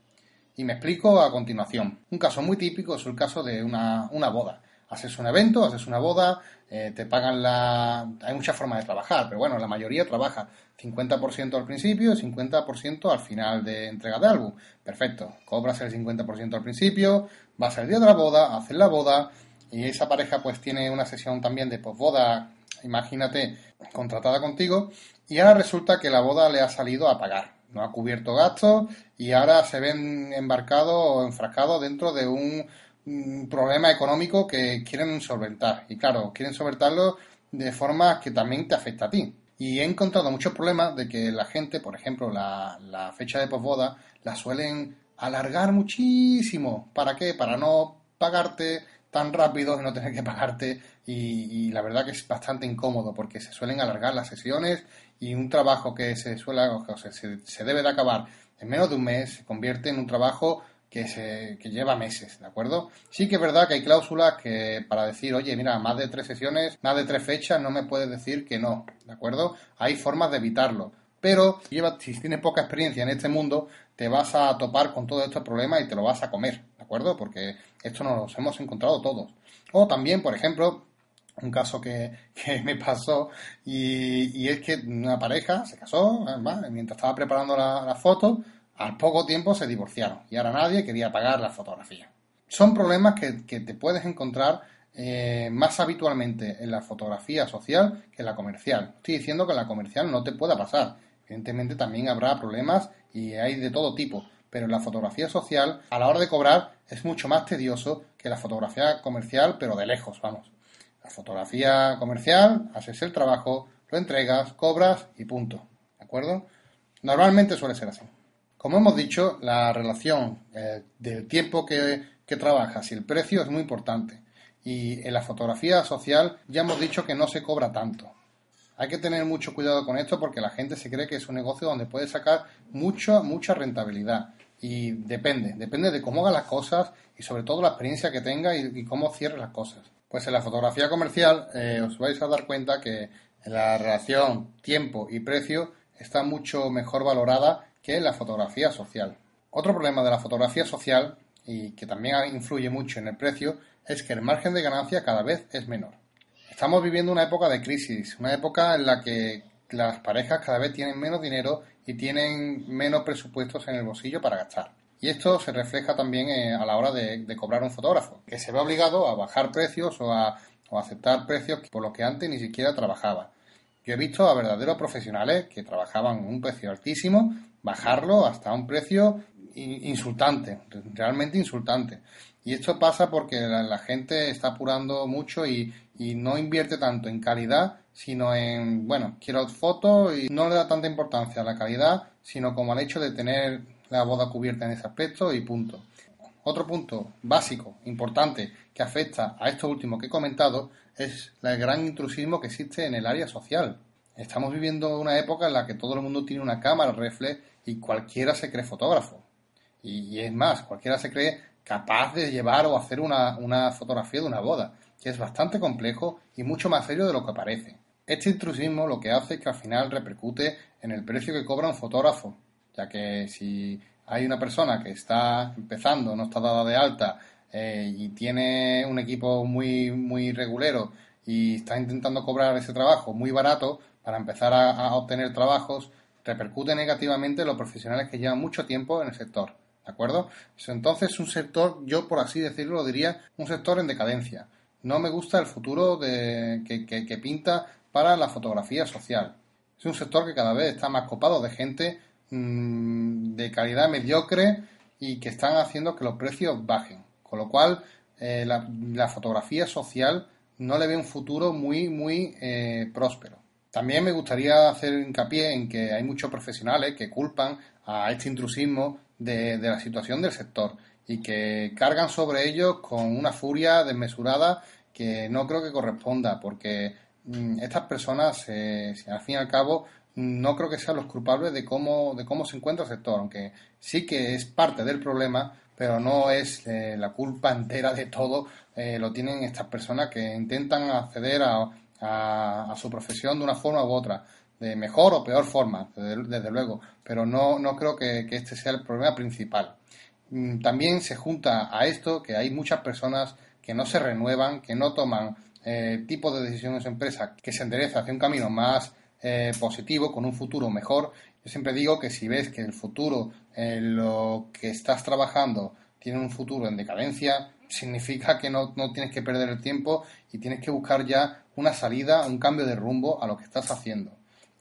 Y me explico a continuación. Un caso muy típico es el caso de una, una boda. Haces un evento, haces una boda, eh, te pagan la... Hay muchas formas de trabajar, pero bueno, la mayoría trabaja 50% al principio y 50% al final de entrega de álbum. Perfecto, cobras el 50% al principio, vas al día de la boda, haces la boda, y esa pareja pues tiene una sesión también de posboda, imagínate, contratada contigo, y ahora resulta que la boda le ha salido a pagar, no ha cubierto gastos y ahora se ven embarcados o enfrascados dentro de un, problema económico que quieren solventar. Y claro, quieren solventarlo de forma que también te afecta a ti. Y he encontrado muchos problemas de que la gente, por ejemplo, la, la fecha de posboda la suelen alargar muchísimo. ¿Para qué? Para no pagarte tan rápido y no tener que pagarte y, la verdad que es bastante incómodo porque se suelen alargar las sesiones y un trabajo que se suele o sea, se, debe de acabar en menos de un mes se convierte en un trabajo que, se, que lleva meses, ¿de acuerdo? Sí que es verdad que hay cláusulas que para decir, oye, mira, más de tres sesiones, más de tres fechas, no me puedes decir que no, ¿de acuerdo? Hay formas de evitarlo pero si tienes poca experiencia en este mundo, te vas a topar con todos estos problemas y te lo vas a comer, ¿de acuerdo? Porque esto nos lo hemos encontrado todos. O también, por ejemplo, un caso que, (laughs) me pasó y, es que una pareja se casó, mientras estaba preparando la, foto, al poco tiempo se divorciaron y ahora nadie quería pagar la fotografía. Son problemas que, te puedes encontrar eh, más habitualmente en la fotografía social que en la comercial. Estoy diciendo que en la comercial no te pueda pasar. Evidentemente también habrá problemas y hay de todo tipo, pero en la fotografía social, a la hora de cobrar, es mucho más tedioso que la fotografía comercial, pero de lejos, vamos. La fotografía comercial, haces el trabajo, lo entregas, cobras y punto. ¿De acuerdo? Normalmente suele ser así. Como hemos dicho, la relación eh, del tiempo que, que trabajas y el precio es muy importante. Y en la fotografía social ya hemos dicho que no se cobra tanto. Hay que tener mucho cuidado con esto porque la gente se cree que es un negocio donde puede sacar mucha, mucha rentabilidad. Y depende, depende de cómo haga las cosas y sobre todo la experiencia que tenga y, cómo cierre las cosas. Pues en la fotografía comercial eh, os vais a dar cuenta que la relación tiempo y precio está mucho mejor valorada que en la fotografía social. Otro problema de la fotografía social, y que también influye mucho en el precio, es que el margen de ganancia cada vez es menor. Estamos viviendo una época de crisis, una época en la que las parejas cada vez tienen menos dinero y tienen menos presupuestos en el bolsillo para gastar. Y esto se refleja también eh, a la hora de, cobrar un fotógrafo, que se ve obligado a bajar precios o a, aceptar precios por los que antes ni siquiera trabajaba. Yo he visto a verdaderos profesionales que trabajaban un precio altísimo, bajarlo hasta un precio insultante, realmente insultante. Y esto pasa porque la, gente está apurando mucho y, no invierte tanto en calidad, sino en, bueno, quiero fotos y no le da tanta importancia a la calidad, sino como al hecho de tener la boda cubierta en ese aspecto y punto. Otro punto básico, importante, que afecta a esto último que he comentado, es el gran intrusismo que existe en el área social. Estamos viviendo una época en la que todo el mundo tiene una cámara reflex y cualquiera se cree fotógrafo. Y, es más, cualquiera se cree capaz de llevar o hacer una, una fotografía de una boda, que es bastante complejo y mucho más serio de lo que parece. Este intrusismo lo que hace es que al final repercute en el precio que cobra un fotógrafo, ya que si hay una persona que está empezando, no está dada de alta eh, y tiene un equipo muy, muy regulero y está intentando cobrar ese trabajo muy barato para empezar a, obtener trabajos, repercute negativamente en los profesionales que llevan mucho tiempo en el sector. ¿De acuerdo? Entonces, un sector, yo por así decirlo, diría un sector en decadencia. No me gusta el futuro que, que pinta para la fotografía social. Es un sector que cada vez está más copado de gente Mm, de calidad mediocre y que están haciendo que los precios bajen. Con lo cual, eh, la, fotografía social no le ve un futuro muy, muy eh, próspero. También me gustaría hacer hincapié en que hay muchos profesionales que culpan a este intrusismo de, la situación del sector y que cargan sobre ellos con una furia desmesurada que no creo que corresponda, porque mm, estas personas, al fin y al cabo, no creo que sean los culpables de cómo, de cómo se encuentra el sector, aunque sí que es parte del problema, pero no es eh, la culpa entera de todo, eh, lo tienen estas personas que intentan acceder a, a, su profesión de una forma u otra, de mejor o peor forma, desde, luego, pero no, no creo que, este sea el problema principal. Mm, también se junta a esto que hay muchas personas que no se renuevan, que no toman eh, tipo de decisiones en empresa, que se endereza hacia un camino más eh, positivo, con un futuro mejor. Yo siempre digo que si ves que el futuro, en lo que estás trabajando, tiene un futuro en decadencia, significa que no, tienes que perder el tiempo y tienes que buscar ya una salida, un cambio de rumbo a lo que estás haciendo.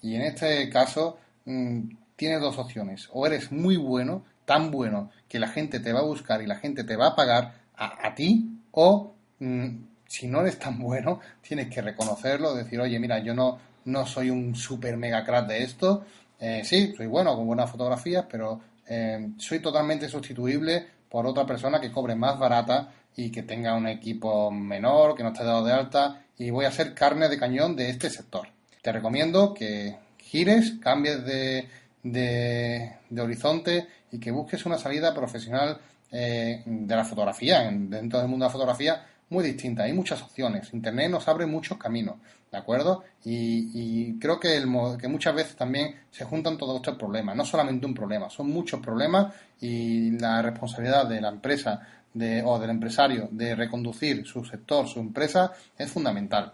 Y en este caso mm, tienes dos opciones. O eres muy bueno, tan bueno, que la gente te va a buscar y la gente te va a pagar a, ti, o mm, si no eres tan (laughs) bueno, tienes que reconocerlo, decir, oye, mira, yo no, no soy un super mega crack de esto. Eh, sí, soy bueno con buenas fotografías, pero eh, soy totalmente sustituible por otra persona que cobre más barata y que tenga un equipo menor, que no esté dado de alta, y voy a ser carne de cañón de este sector. Te recomiendo que gires, cambies de, de, horizonte y que busques una salida profesional eh, de la fotografía, dentro del mundo de la fotografía, muy distinta. Hay muchas opciones. Internet nos abre muchos caminos. ¿De acuerdo? Y, creo que, el, que muchas veces también se juntan todos estos problemas. No solamente un problema, son muchos problemas y la responsabilidad de la empresa de, o del empresario de reconducir su sector, su empresa, es fundamental.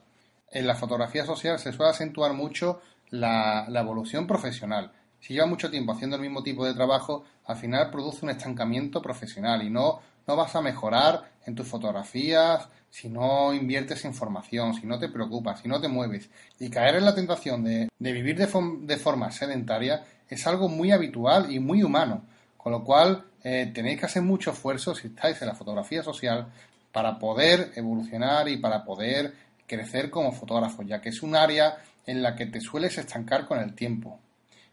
En la fotografía social se suele acentuar mucho la, evolución profesional. Si lleva mucho tiempo haciendo el mismo tipo de trabajo, al final produce un estancamiento profesional y no, no vas a mejorar en tus fotografías, si no inviertes en formación, si no te preocupas, si no te mueves. Y caer en la tentación de, vivir de, de, forma sedentaria es algo muy habitual y muy humano. Con lo cual eh, tenéis que hacer mucho esfuerzo si estáis en la fotografía social para poder evolucionar y para poder crecer como fotógrafo, ya que es un área en la que te sueles estancar con el tiempo.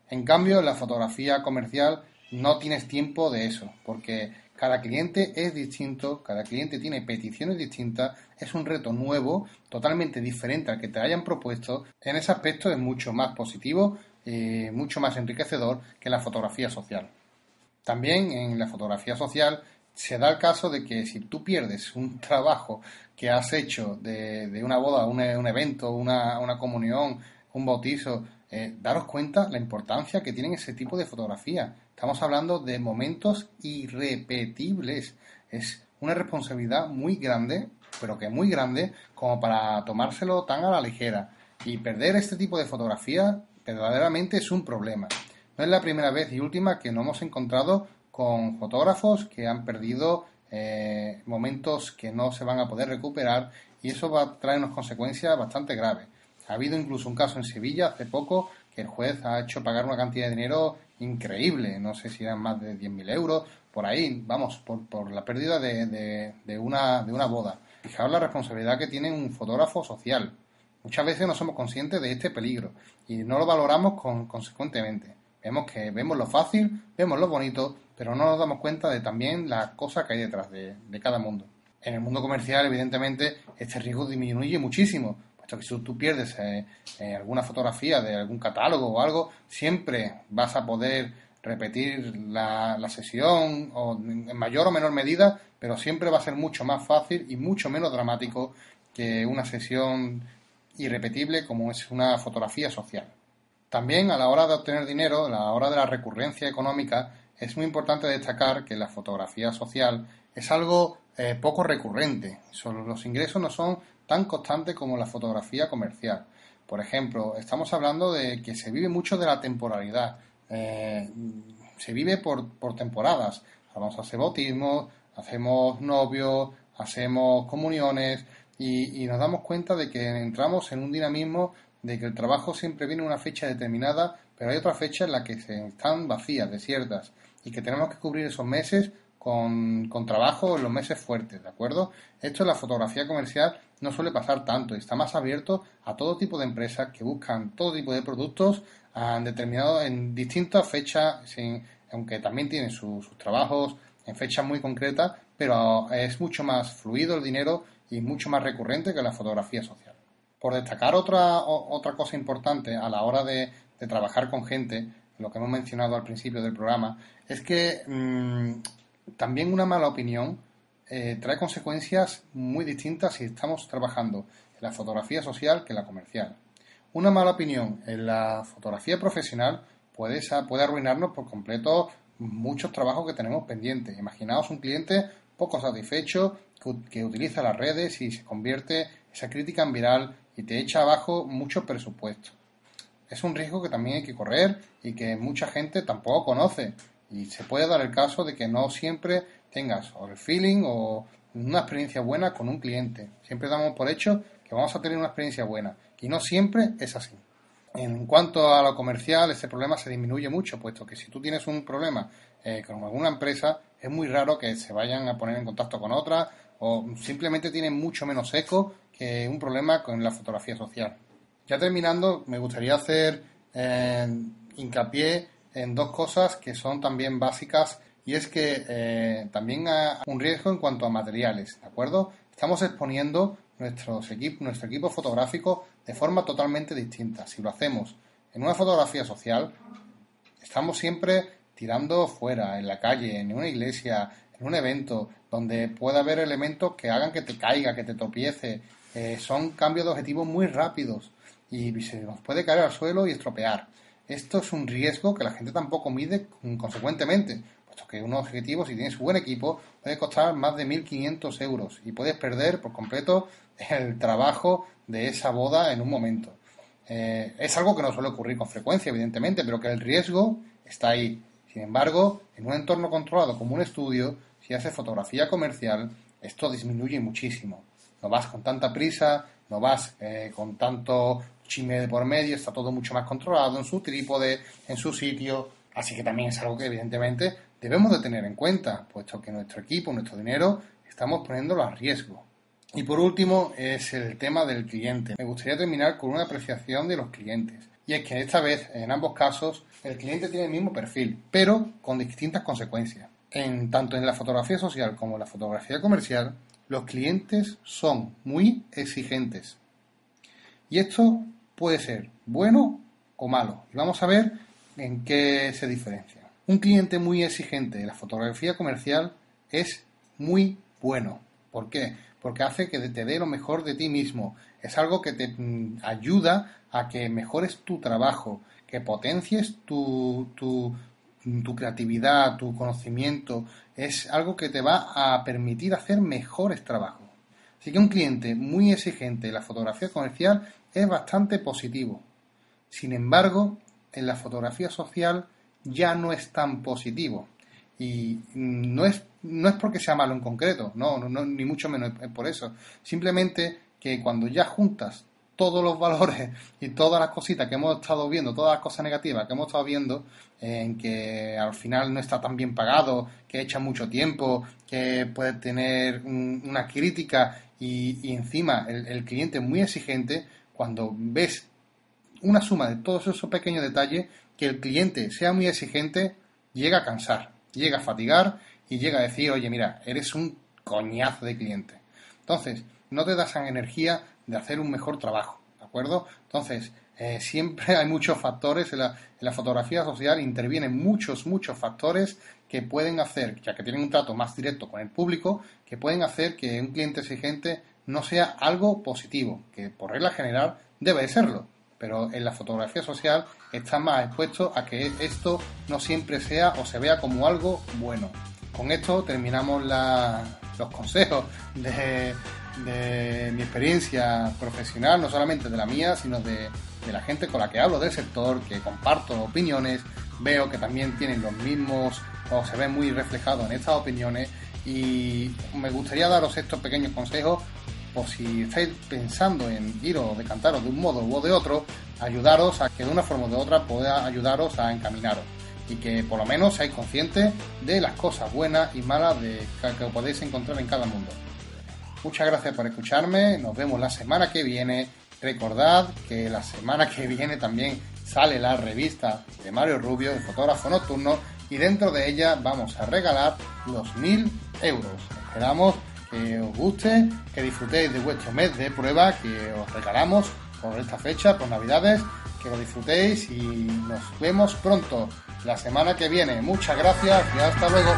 En cambio, en la fotografía comercial no tienes tiempo de eso, porque cada cliente es distinto, cada cliente tiene peticiones distintas, es un reto nuevo, totalmente diferente al que te hayan propuesto. En ese aspecto es mucho más positivo, y mucho más enriquecedor que la fotografía social. También en la fotografía social se da el caso de que si tú pierdes un (laughs) trabajo que has hecho de, una boda, un, evento, una, una, comunión, un bautizo, eh, daros cuenta la importancia que tienen ese tipo de fotografía Estamos hablando de momentos irrepetibles. Es una responsabilidad muy grande pero que muy grande, como para tomárselo tan a la ligera. Y perder este tipo de fotografía verdaderamente es un problema. No es la primera vez y última que nos hemos encontrado con fotógrafos que han perdido eh, momentos que no se van a poder recuperar y eso va a traer unas consecuencias bastante graves. Ha habido incluso un caso en Sevilla hace poco que el juez ha hecho pagar una cantidad de dinero increíble, no sé si eran más de 10.000 euros, por ahí, vamos, por, la pérdida de, de, una, de una boda. Fijaos la responsabilidad que tiene un fotógrafo social. Muchas veces no somos conscientes de este peligro y no lo valoramos con, consecuentemente. Vemos que vemos lo fácil, vemos lo bonito, pero no nos damos cuenta de también las cosas que hay detrás de, cada mundo. En el mundo comercial, evidentemente, este riesgo disminuye muchísimo, puesto que si tú pierdes eh, eh, alguna fotografía de algún catálogo o algo, siempre vas a poder repetir la, la, sesión o en mayor o menor medida, pero siempre va a ser mucho más fácil y mucho menos dramático que una sesión irrepetible como es una fotografía social. También a la hora de obtener dinero, a la hora de la recurrencia económica, es muy importante destacar que la fotografía social es algo eh, poco recurrente. los ingresos no son tan constantes como la fotografía comercial. Por ejemplo, estamos hablando de que se vive mucho de la temporalidad. Eh, se vive por, temporadas. Vamos a hacer bautismo, hacemos novios, hacemos comuniones y, nos damos cuenta de que entramos en un dinamismo de que el trabajo siempre viene en una fecha determinada, pero hay otra fecha en la que se están vacías, desiertas y que tenemos que cubrir esos meses con, con, trabajo en los meses fuertes, ¿de acuerdo? Esto en la fotografía comercial no suele pasar tanto, está más abierto a todo tipo de empresas que buscan todo tipo de productos han determinado en distintas fechas, aunque también tienen sus trabajos en fechas muy concretas, pero es mucho más fluido el dinero y mucho más recurrente que la fotografía social. Por destacar otra, otra cosa importante a la hora de, trabajar con gente, lo que hemos mencionado al principio del programa, es que mm, también una mala opinión eh, trae consecuencias muy distintas si estamos trabajando en la fotografía social que en la comercial. Una mala opinión en la fotografía profesional puede, puede arruinarnos por completo muchos trabajos que tenemos pendientes. Imaginaos un cliente poco satisfecho que, utiliza las redes y se convierte esa crítica en viral y te echa abajo mucho presupuesto. Es un riesgo que también hay que correr y que mucha gente tampoco conoce. Y se puede dar el caso de que no siempre tengas o el feeling o una experiencia buena con un cliente. Siempre damos por hecho que vamos a tener una experiencia buena y no siempre es así. En cuanto a lo comercial, ese problema se disminuye mucho, puesto que si tú tienes un problema eh, con alguna empresa, es muy raro que se vayan a poner en contacto con otra o simplemente tienen mucho menos eco que un problema con la fotografía social. Ya terminando, me gustaría hacer eh, hincapié en dos cosas que son también básicas y es que eh, también hay un riesgo en cuanto a materiales, ¿de acuerdo? Estamos exponiendo nuestro equipo fotográfico de forma totalmente distinta. Si lo hacemos en una fotografía social, estamos siempre tirando fuera, en la calle, en una iglesia, un evento, donde pueda haber elementos que hagan que te caiga, que te tropiece. Eh, son cambios de objetivos muy rápidos y se nos puede caer al suelo y estropear. Esto es un riesgo que la gente tampoco mide consecuentemente, puesto que un objetivo, si tienes un buen equipo, puede costar más de 1.500 euros y puedes perder por completo el trabajo de esa boda en un momento. Eh, es algo que no suele ocurrir con frecuencia, evidentemente, pero que el riesgo está ahí. Sin embargo, en un entorno controlado como un estudio, si haces fotografía comercial, esto disminuye muchísimo. No vas con tanta prisa, no vas eh, con tanto chisme de por medio, está todo mucho más controlado en su trípode, en su sitio, así que también es algo que evidentemente debemos de tener en cuenta, puesto que nuestro equipo, nuestro dinero, estamos poniéndolo a riesgo. Y por último es el tema del cliente. Me gustaría terminar con una apreciación de los clientes. Y es que esta vez, en ambos casos, el cliente tiene el mismo perfil, pero con distintas consecuencias. En, tanto en la fotografía social como en la fotografía comercial, los clientes son muy exigentes. Y esto puede ser bueno o malo. Y vamos a ver en qué se diferencia. Un cliente muy exigente de la fotografía comercial es muy bueno. ¿Por qué? Porque hace que te dé lo mejor de ti mismo. Es algo que te mm, ayuda a que mejores tu trabajo, que potencies tu, tu, tu creatividad, tu conocimiento. Es algo que te va a permitir hacer mejores trabajos. Así que un cliente muy exigente en la fotografía comercial es bastante positivo. Sin embargo, en la fotografía social ya no es tan positivo. Y no es, no es porque sea malo en concreto, no, no, ni mucho menos es por eso. Simplemente que cuando ya juntas todos los valores (laughs) y todas las cositas que hemos estado viendo, todas las cosas negativas que hemos estado viendo, en que al final no está tan bien pagado, que echa mucho tiempo, que puede tener una crítica y, encima el, el, cliente muy exigente, cuando ves una suma de todos esos pequeños detalles, que el cliente sea muy exigente, llega a cansar, llega a fatigar y llega a decir, oye, mira, eres un coñazo de cliente. Entonces, no te das energía de hacer un mejor trabajo, ¿de acuerdo? Entonces, eh, siempre (laughs) hay muchos factores en la, en la, fotografía social, intervienen muchos, muchos factores que pueden hacer, ya que tienen un trato más directo con el público, que pueden hacer que un cliente exigente no sea algo positivo, que por regla general debe serlo, pero en la fotografía social está más expuesto a que esto no siempre sea o se vea como algo bueno. Con esto terminamos los consejos de, mi experiencia profesional, no solamente de la mía, sino de, la gente con la que hablo del sector, que comparto opiniones, veo que también tienen los mismos o se ven muy reflejados en estas opiniones. Y me gustaría daros estos pequeños consejos por si estáis pensando en ir o decantaros de un modo u de otro, ayudaros a que de una forma o de otra pueda ayudaros a encaminaros y que por lo menos seáis conscientes de las cosas buenas y malas de, que podéis encontrar en cada mundo. Muchas gracias por escucharme, nos vemos la semana que viene. Recordad que la semana que viene también sale la revista de Mario Rubio, el fotógrafo nocturno, y dentro de ella vamos a regalar los 1000 euros. Esperamos que os guste, que disfrutéis de vuestro mes de prueba que os regalamos por esta fecha, por Navidades, que lo disfrutéis y nos vemos pronto la semana que viene. Muchas gracias y hasta luego.